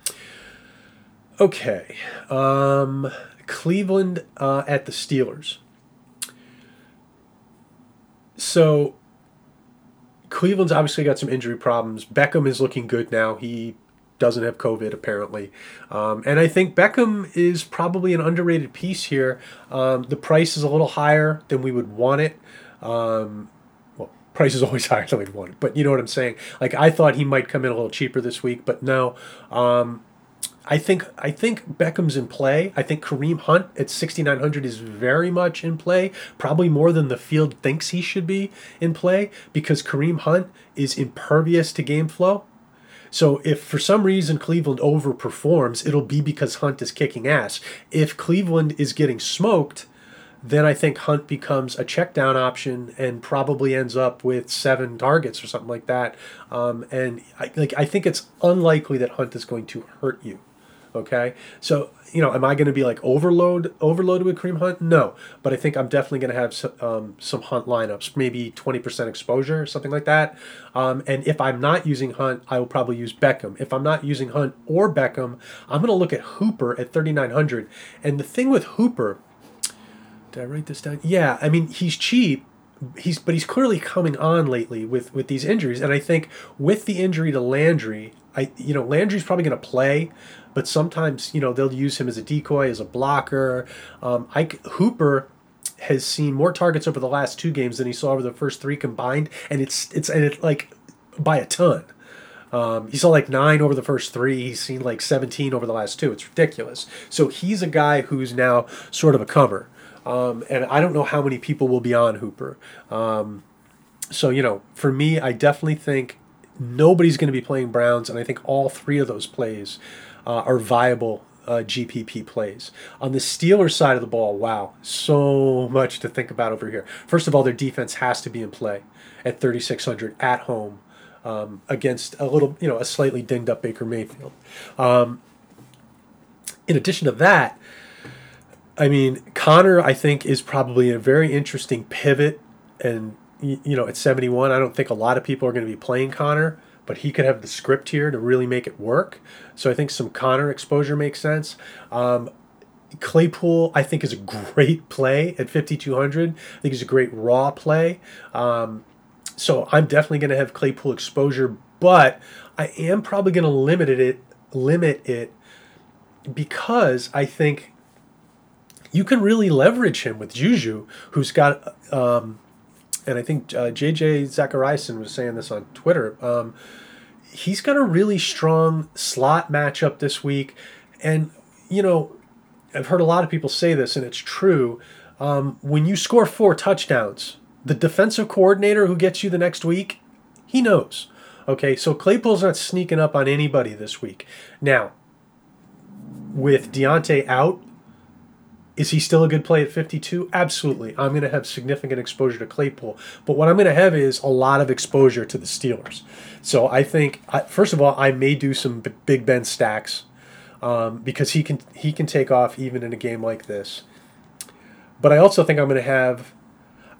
Okay. Um, Cleveland uh, at the Steelers. So Cleveland's obviously got some injury problems. Beckham is looking good now. He doesn't have COVID apparently. Um, and I think Beckham is probably an underrated piece here. Um, the price is a little higher than we would want it. Um, well, price is always higher than we'd want it, but you know what I'm saying. Like I thought he might come in a little cheaper this week, but no. Um, I think I think Beckham's in play. I think Kareem Hunt at 6900 is very much in play, probably more than the field thinks he should be in play because Kareem Hunt is impervious to game flow. So if for some reason Cleveland overperforms, it'll be because Hunt is kicking ass. If Cleveland is getting smoked, then I think Hunt becomes a check down option and probably ends up with seven targets or something like that. Um, and I, like I think it's unlikely that Hunt is going to hurt you. Okay, so you know, am I going to be like overload overloaded with Kareem Hunt? No, but I think I'm definitely going to have some, um, some Hunt lineups, maybe 20% exposure, something like that. Um, and if I'm not using Hunt, I will probably use Beckham. If I'm not using Hunt or Beckham, I'm going to look at Hooper at 3,900. And the thing with Hooper, did I write this down? Yeah, I mean he's cheap. He's but he's clearly coming on lately with with these injuries, and I think with the injury to Landry, I you know Landry's probably going to play, but sometimes you know they'll use him as a decoy, as a blocker. Um, Ike Hooper has seen more targets over the last two games than he saw over the first three combined, and it's it's and it like by a ton. Um, he saw like nine over the first three. He's seen like 17 over the last two. It's ridiculous. So he's a guy who's now sort of a cover. Um, and I don't know how many people will be on Hooper. Um, so, you know, for me, I definitely think nobody's going to be playing Browns, and I think all three of those plays uh, are viable uh, GPP plays. On the Steelers side of the ball, wow, so much to think about over here. First of all, their defense has to be in play at 3,600 at home um, against a little, you know, a slightly dinged up Baker Mayfield. Um, in addition to that, I mean, Conner, I think, is probably a very interesting pivot. And, you know, at 71, I don't think a lot of people are going to be playing Conner but he could have the script here to really make it work. So I think some Conner exposure makes sense. Um, Claypool, I think, is a great play at 5,200. I think he's a great raw play. Um, so I'm definitely going to have Claypool exposure, but I am probably going to limit it, limit it because I think you can really leverage him with Juju, who's got um, and I think uh, JJ Zachariason was saying this on Twitter. Um, he's got a really strong slot matchup this week, and you know, I've heard a lot of people say this, and it's true. Um, when you score four touchdowns, the defensive coordinator who gets you the next week, he knows. Okay, so Claypool's not sneaking up on anybody this week. Now, with Diontae out, is he still a good play at 52? Absolutely. I'm going to have significant exposure to Claypool. But what I'm going to have is a lot of exposure to the Steelers. So I think, first of all, I may do some Big Ben stacks um, because he can he can take off even in a game like this. But I also think I'm going to have,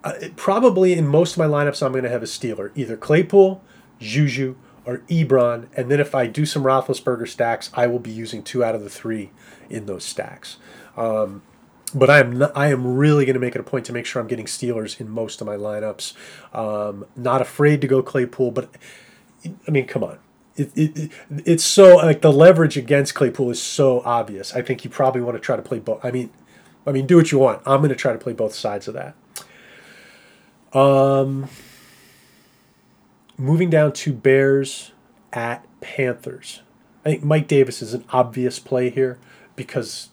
uh, probably in most of my lineups, I'm going to have a Steeler, either Claypool, Juju, or Ebron. And then if I do some Roethlisberger stacks, I will be using two out of the three in those stacks. Um, but I am not, I am really going to make it a point to make sure I'm getting Steelers in most of my lineups. Um, not afraid to go Claypool, but I mean, come on. It, it, it's so like the leverage against Claypool is so obvious. I think you probably want to try to play both. I mean, I mean, do what you want. I'm going to try to play both sides of that. Um, moving down to Bears at Panthers. I think Mike Davis is an obvious play here because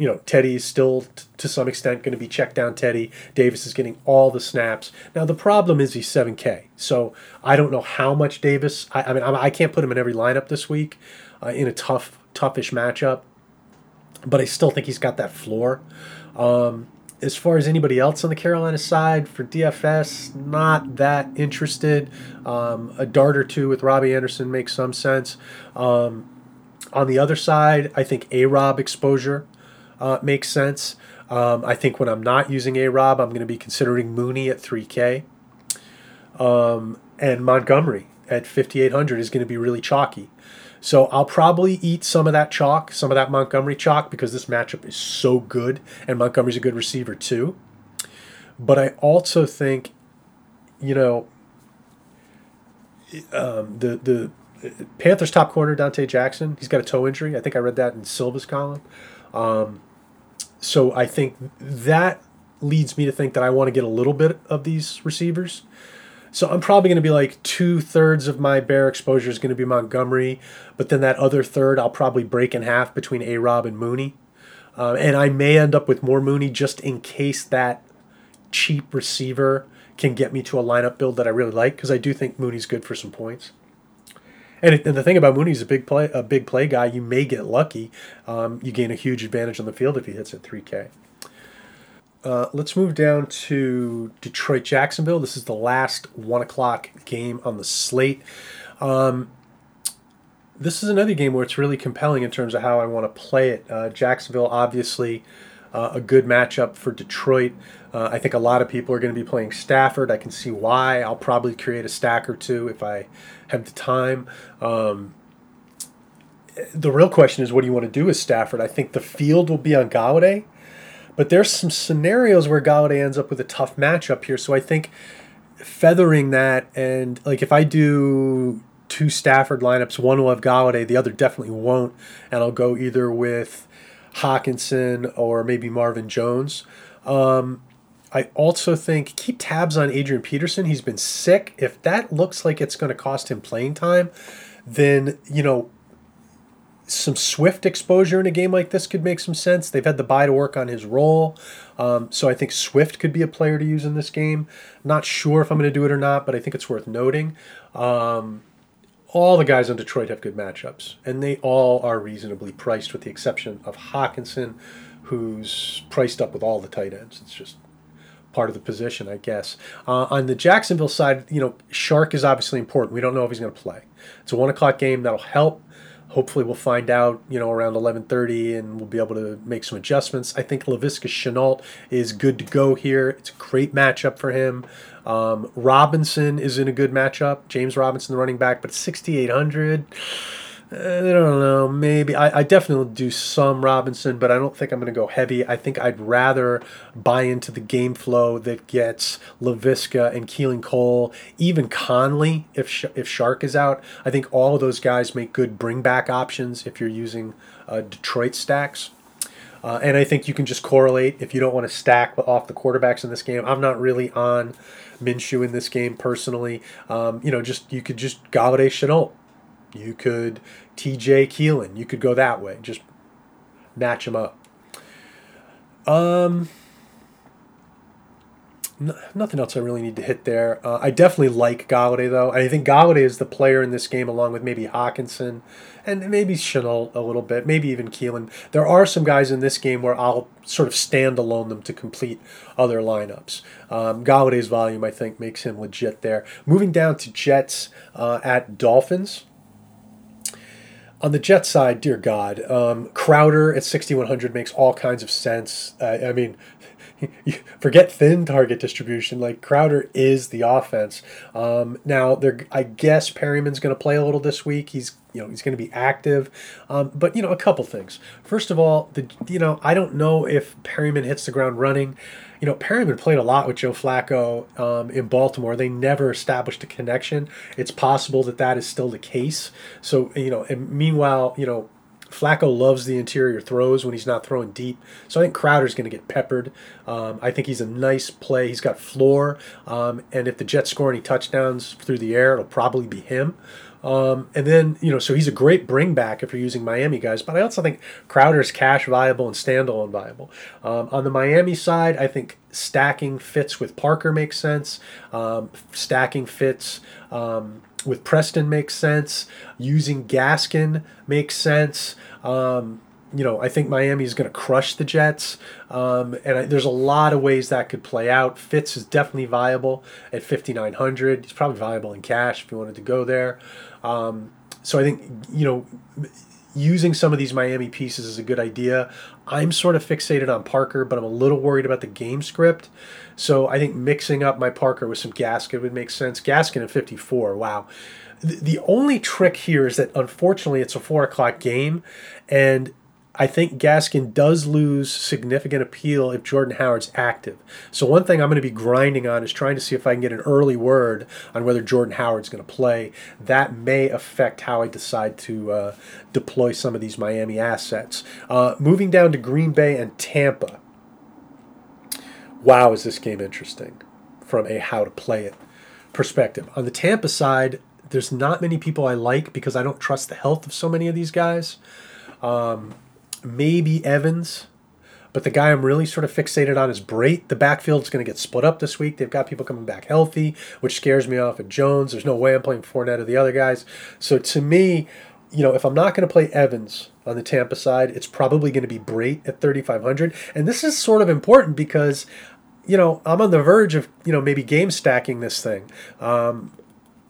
you know, Teddy's still t- to some extent going to be checked down Teddy. Davis is getting all the snaps. Now, the problem is he's 7K. So I don't know how much Davis, I, I mean, I, I, can't put him in every lineup this week uh, in a tough, toughish matchup, but I still think he's got that floor. Um, as far as anybody else on the Carolina side for DFS, not that interested. Um, a dart or two with Robbie Anderson makes some sense. Um, on the other side, I think A Rob exposure uh, makes sense. Um, I think when I'm not using A Rob, I'm going to be considering Mooney at 3K. Um, and Montgomery at 5,800 is going to be really chalky. So I'll probably eat some of that chalk, some of that Montgomery chalk, because this matchup is so good, and Montgomery's a good receiver too. But I also think, you know, um, the the Panthers top corner Donte Jackson, he's got a toe injury. I think I read that in Silva's column. Um, so I think that leads me to think that I want to get a little bit of these receivers. So I'm probably going to be like two thirds of my bear exposure is going to be Montgomery, but then that other third I'll probably break in half between A Rob and Mooney. Uh, and I may end up with more Mooney just in case that cheap receiver can get me to a lineup build that I really like because I do think Mooney's good for some points. And, and the thing about Mooney, he's a big play, a big play guy. You may get lucky. Um, you gain a huge advantage on the field if he hits at 3K. Uh, let's move down to Detroit Jacksonville. This is the last one o'clock game on the slate. Um, this is another game where it's really compelling in terms of how I want to play it. Uh, Jacksonville, obviously, uh, a good matchup for Detroit. Uh, I think a lot of people are going to be playing Stafford. I can see why. I'll probably create a stack or two if I have the time. Um, the real question is, what do you want to do with Stafford? I think the field will be on Golladay, but there's some scenarios where Golladay ends up with a tough matchup here. So I think feathering that and like if I do two Stafford lineups, one will have Golladay, the other definitely won't, and I'll go either with Hockenson or maybe Marvin Jones. Um, I also think keep tabs on Adrian Peterson. He's been sick. If that looks like it's going to cost him playing time, then, you know, some Swift exposure in a game like this could make some sense. They've had the bye to work on his role. Um, so I think Swift could be a player to use in this game. Not sure if I'm going to do it or not, but I think it's worth noting. Um, all the guys on Detroit have good matchups, and they all are reasonably priced, with the exception of Hockenson, who's priced up with all the tight ends. It's just part of the position, I guess. Uh, on the Jacksonville side, you know, Chark is obviously important. We don't know if he's going to play. It's a one o'clock game that'll help. Hopefully, we'll find out, you know, around 11:30, and we'll be able to make some adjustments. I think Laviska Shenault is good to go here. It's a great matchup for him. Um, Robinson is in a good matchup. James Robinson, the running back, but 6,800. I don't know. Maybe I, I definitely do some Robinson, but I don't think I'm going to go heavy. I think I'd rather buy into the game flow that gets Laviska and Keelan Cole, even Conley if if Chark is out. I think all of those guys make good bring back options if you're using uh, Detroit stacks. Uh, and I think you can just correlate if you don't want to stack off the quarterbacks in this game. I'm not really on Minshew in this game personally. Um, you know, just you could just Golladay Shenault. You could TJ Keelan. You could go that way. Just match them up. Um, nothing else I really need to hit there. Uh, I definitely like Golladay though. I think Golladay is the player in this game, along with maybe Hockenson and maybe Shenault a little bit, maybe even Keelan. There are some guys in this game where I'll sort of stand alone them to complete other lineups. Um, Golladay's volume, I think, makes him legit there. Moving down to Jets uh, at Dolphins. On the Jet side, dear God, um, Crowder at 6,100 makes all kinds of sense. Uh, I mean, forget thin target distribution. Like Crowder is the offense. Um, now, there, I guess Perriman's going to play a little this week. He's you know he's going to be active, um, but you know a couple things. First of all, the you know I don't know if Perriman hits the ground running. You know Perriman played a lot with Joe Flacco um, in Baltimore. They never established a connection. It's possible that that is still the case. So you know, and meanwhile, you know Flacco loves the interior throws when he's not throwing deep. So I think Crowder's going to get peppered. Um, I think he's a nice play. He's got floor. Um, and if the Jets score any touchdowns through the air, it'll probably be him. Um, and then, you know, so he's a great bring back if you're using Miami guys, but I also think Crowder's cash viable and standalone viable. Um, on the Miami side, I think stacking fits with Parker makes sense. Um, stacking fits um, with Preston makes sense. Using Gaskin makes sense. Um, you know, I think Miami is going to crush the Jets, um, and I, there's a lot of ways that could play out. Fitz is definitely viable at 5,900. He's probably viable in cash if you wanted to go there. Um, so I think you know, using some of these Miami pieces is a good idea. I'm sort of fixated on Parker, but I'm a little worried about the game script. So I think mixing up my Parker with some Gaskin would make sense. Gaskin at 54, wow. The, only trick here is that unfortunately it's a four o'clock game, and I think Gaskin does lose significant appeal if Jordan Howard's active. So one thing I'm going to be grinding on is trying to see if I can get an early word on whether Jordan Howard's going to play. That may affect how I decide to uh, deploy some of these Miami assets. Uh, moving down to Green Bay and Tampa. Wow, is this game interesting from a how to play it perspective. On the Tampa side, there's not many people I like because I don't trust the health of so many of these guys. Um, maybe Evans, but the guy I'm really sort of fixated on is Brate. The backfield's going to get split up this week. They've got people coming back healthy, which scares me off at Jones. There's no way I'm playing Fournette or the other guys. So to me, you know, if I'm not going to play Evans on the Tampa side, it's probably going to be Brate at 3,500. And this is sort of important because, you know, I'm on the verge of, you know, maybe game stacking this thing. Um,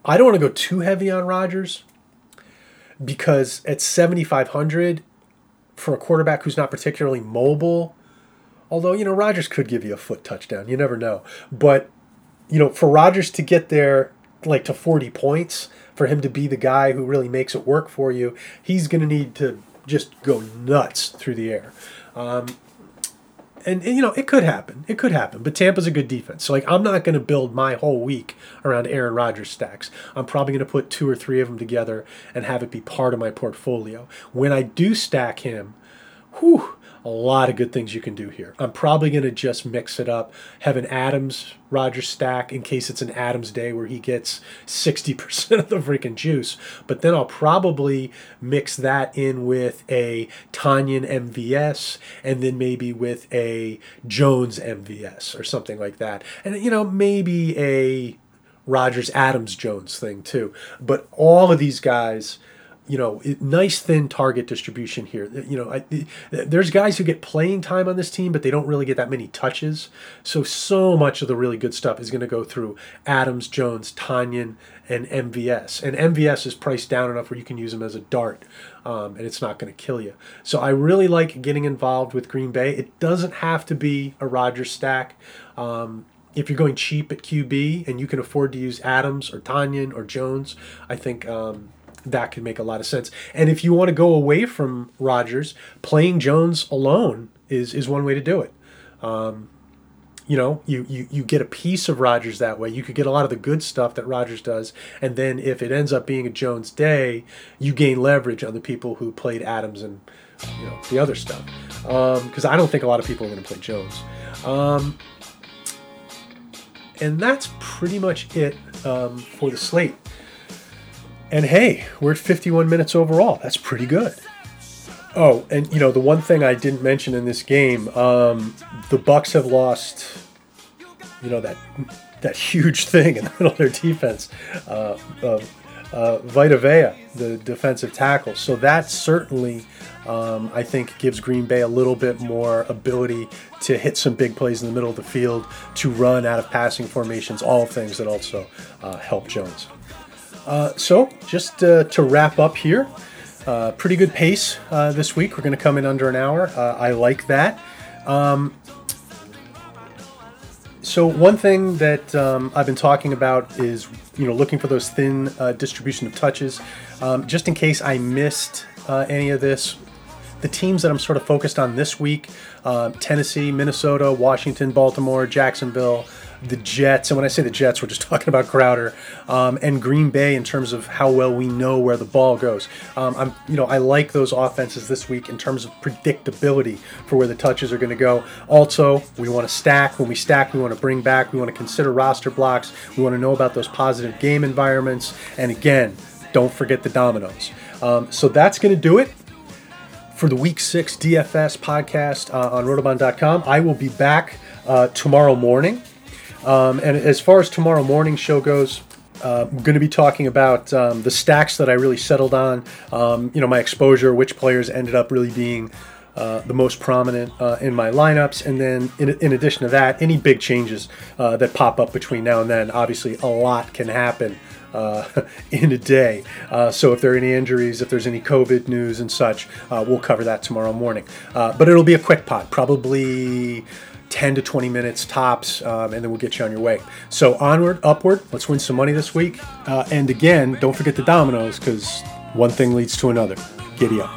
I don't want to go too heavy on Rodgers because at 7,500, for a quarterback who's not particularly mobile. Although, you know, Rodgers could give you a foot touchdown. You never know. But, you know, for Rodgers to get there like to 40 points, for him to be the guy who really makes it work for you, he's going to need to just go nuts through the air. Um, and, and, you know it could happen. It could happen. But Tampa's a good defense. So like I'm not going to build my whole week around Aaron Rodgers stacks. I'm probably going to put two or three of them together and have it be part of my portfolio. When I do stack him, whew, a lot of good things you can do here. I'm probably going to just mix it up, have an Adams Rodgers stack in case it's an Adams day where he gets 60% of the freaking juice. But then I'll probably mix that in with a Tonyan MVS and then maybe with a Jones MVS or something like that. And, you know, maybe a Rodgers Adams Jones thing too. But all of these guys you know, nice thin target distribution here. You know, I, there's guys who get playing time on this team, but they don't really get that many touches. So, so much of the really good stuff is going to go through Adams, Jones, Tonyan, and MVS. And MVS is priced down enough where you can use him as a dart, um, and it's not going to kill you. So, I really like getting involved with Green Bay. It doesn't have to be a Rodgers stack. Um, if you're going cheap at QB and you can afford to use Adams or Tonyan or Jones, I think um, that could make a lot of sense. And if you want to go away from Rodgers, playing Jones alone is is one way to do it. Um, you know, you, you you get a piece of Rodgers that way. You could get a lot of the good stuff that Rodgers does, and then if it ends up being a Jones day, you gain leverage on the people who played Adams and you know the other stuff. Because um, I don't think a lot of people are going to play Jones. Um, and that's pretty much it um, for the slate. And hey, we're at 51 minutes overall. That's pretty good. Oh, and you know the one thing I didn't mention in this game, um, the Bucs have lost. You know that that huge thing in the middle of their defense, uh, uh, uh, Vita Vea, the defensive tackle. So that certainly, um, I think, gives Green Bay a little bit more ability to hit some big plays in the middle of the field, to run out of passing formations. All things that also uh, help Jones. Uh, so, just uh, to wrap up here, uh, pretty good pace uh, this week. We're going to come in under an hour. Uh, I like that. Um, so one thing that um, I've been talking about is, you know, looking for those thin distribution of touches. Um, just in case I missed any of this, the teams that I'm sort of focused on this week: Tennessee, Minnesota, Washington, Baltimore, Jacksonville the Jets, and when I say the Jets, we're just talking about Crowder um, and Green Bay in terms of how well we know where the ball goes. Um, I'm, you know, I like those offenses this week in terms of predictability for where the touches are going to go. Also, we want to stack. When we stack, we want to bring back. We want to consider roster blocks. We want to know about those positive game environments. And again, don't forget the dominoes. Um, so that's going to do it for the Week Six DFS podcast uh, on Rotobahn.com. I will be back uh, tomorrow morning um, and as far as tomorrow morning show goes, uh, I'm going to be talking about um, the stacks that I really settled on. Um, you know, my exposure, which players ended up really being uh, the most prominent uh, in my lineups, and then in, in, addition to that, any big changes uh, that pop up between now and then. Obviously, a lot can happen. Uh, in a day. Uh, so, if there are any injuries, if there's any COVID news and such, we'll cover that tomorrow morning. but it'll be a quick pot, probably 10 to 20 minutes tops, um, and then we'll get you on your way. So onward, upward. Let's win some money this week. Uh, and again, don't forget the dominoes because one thing leads to another. Giddy up.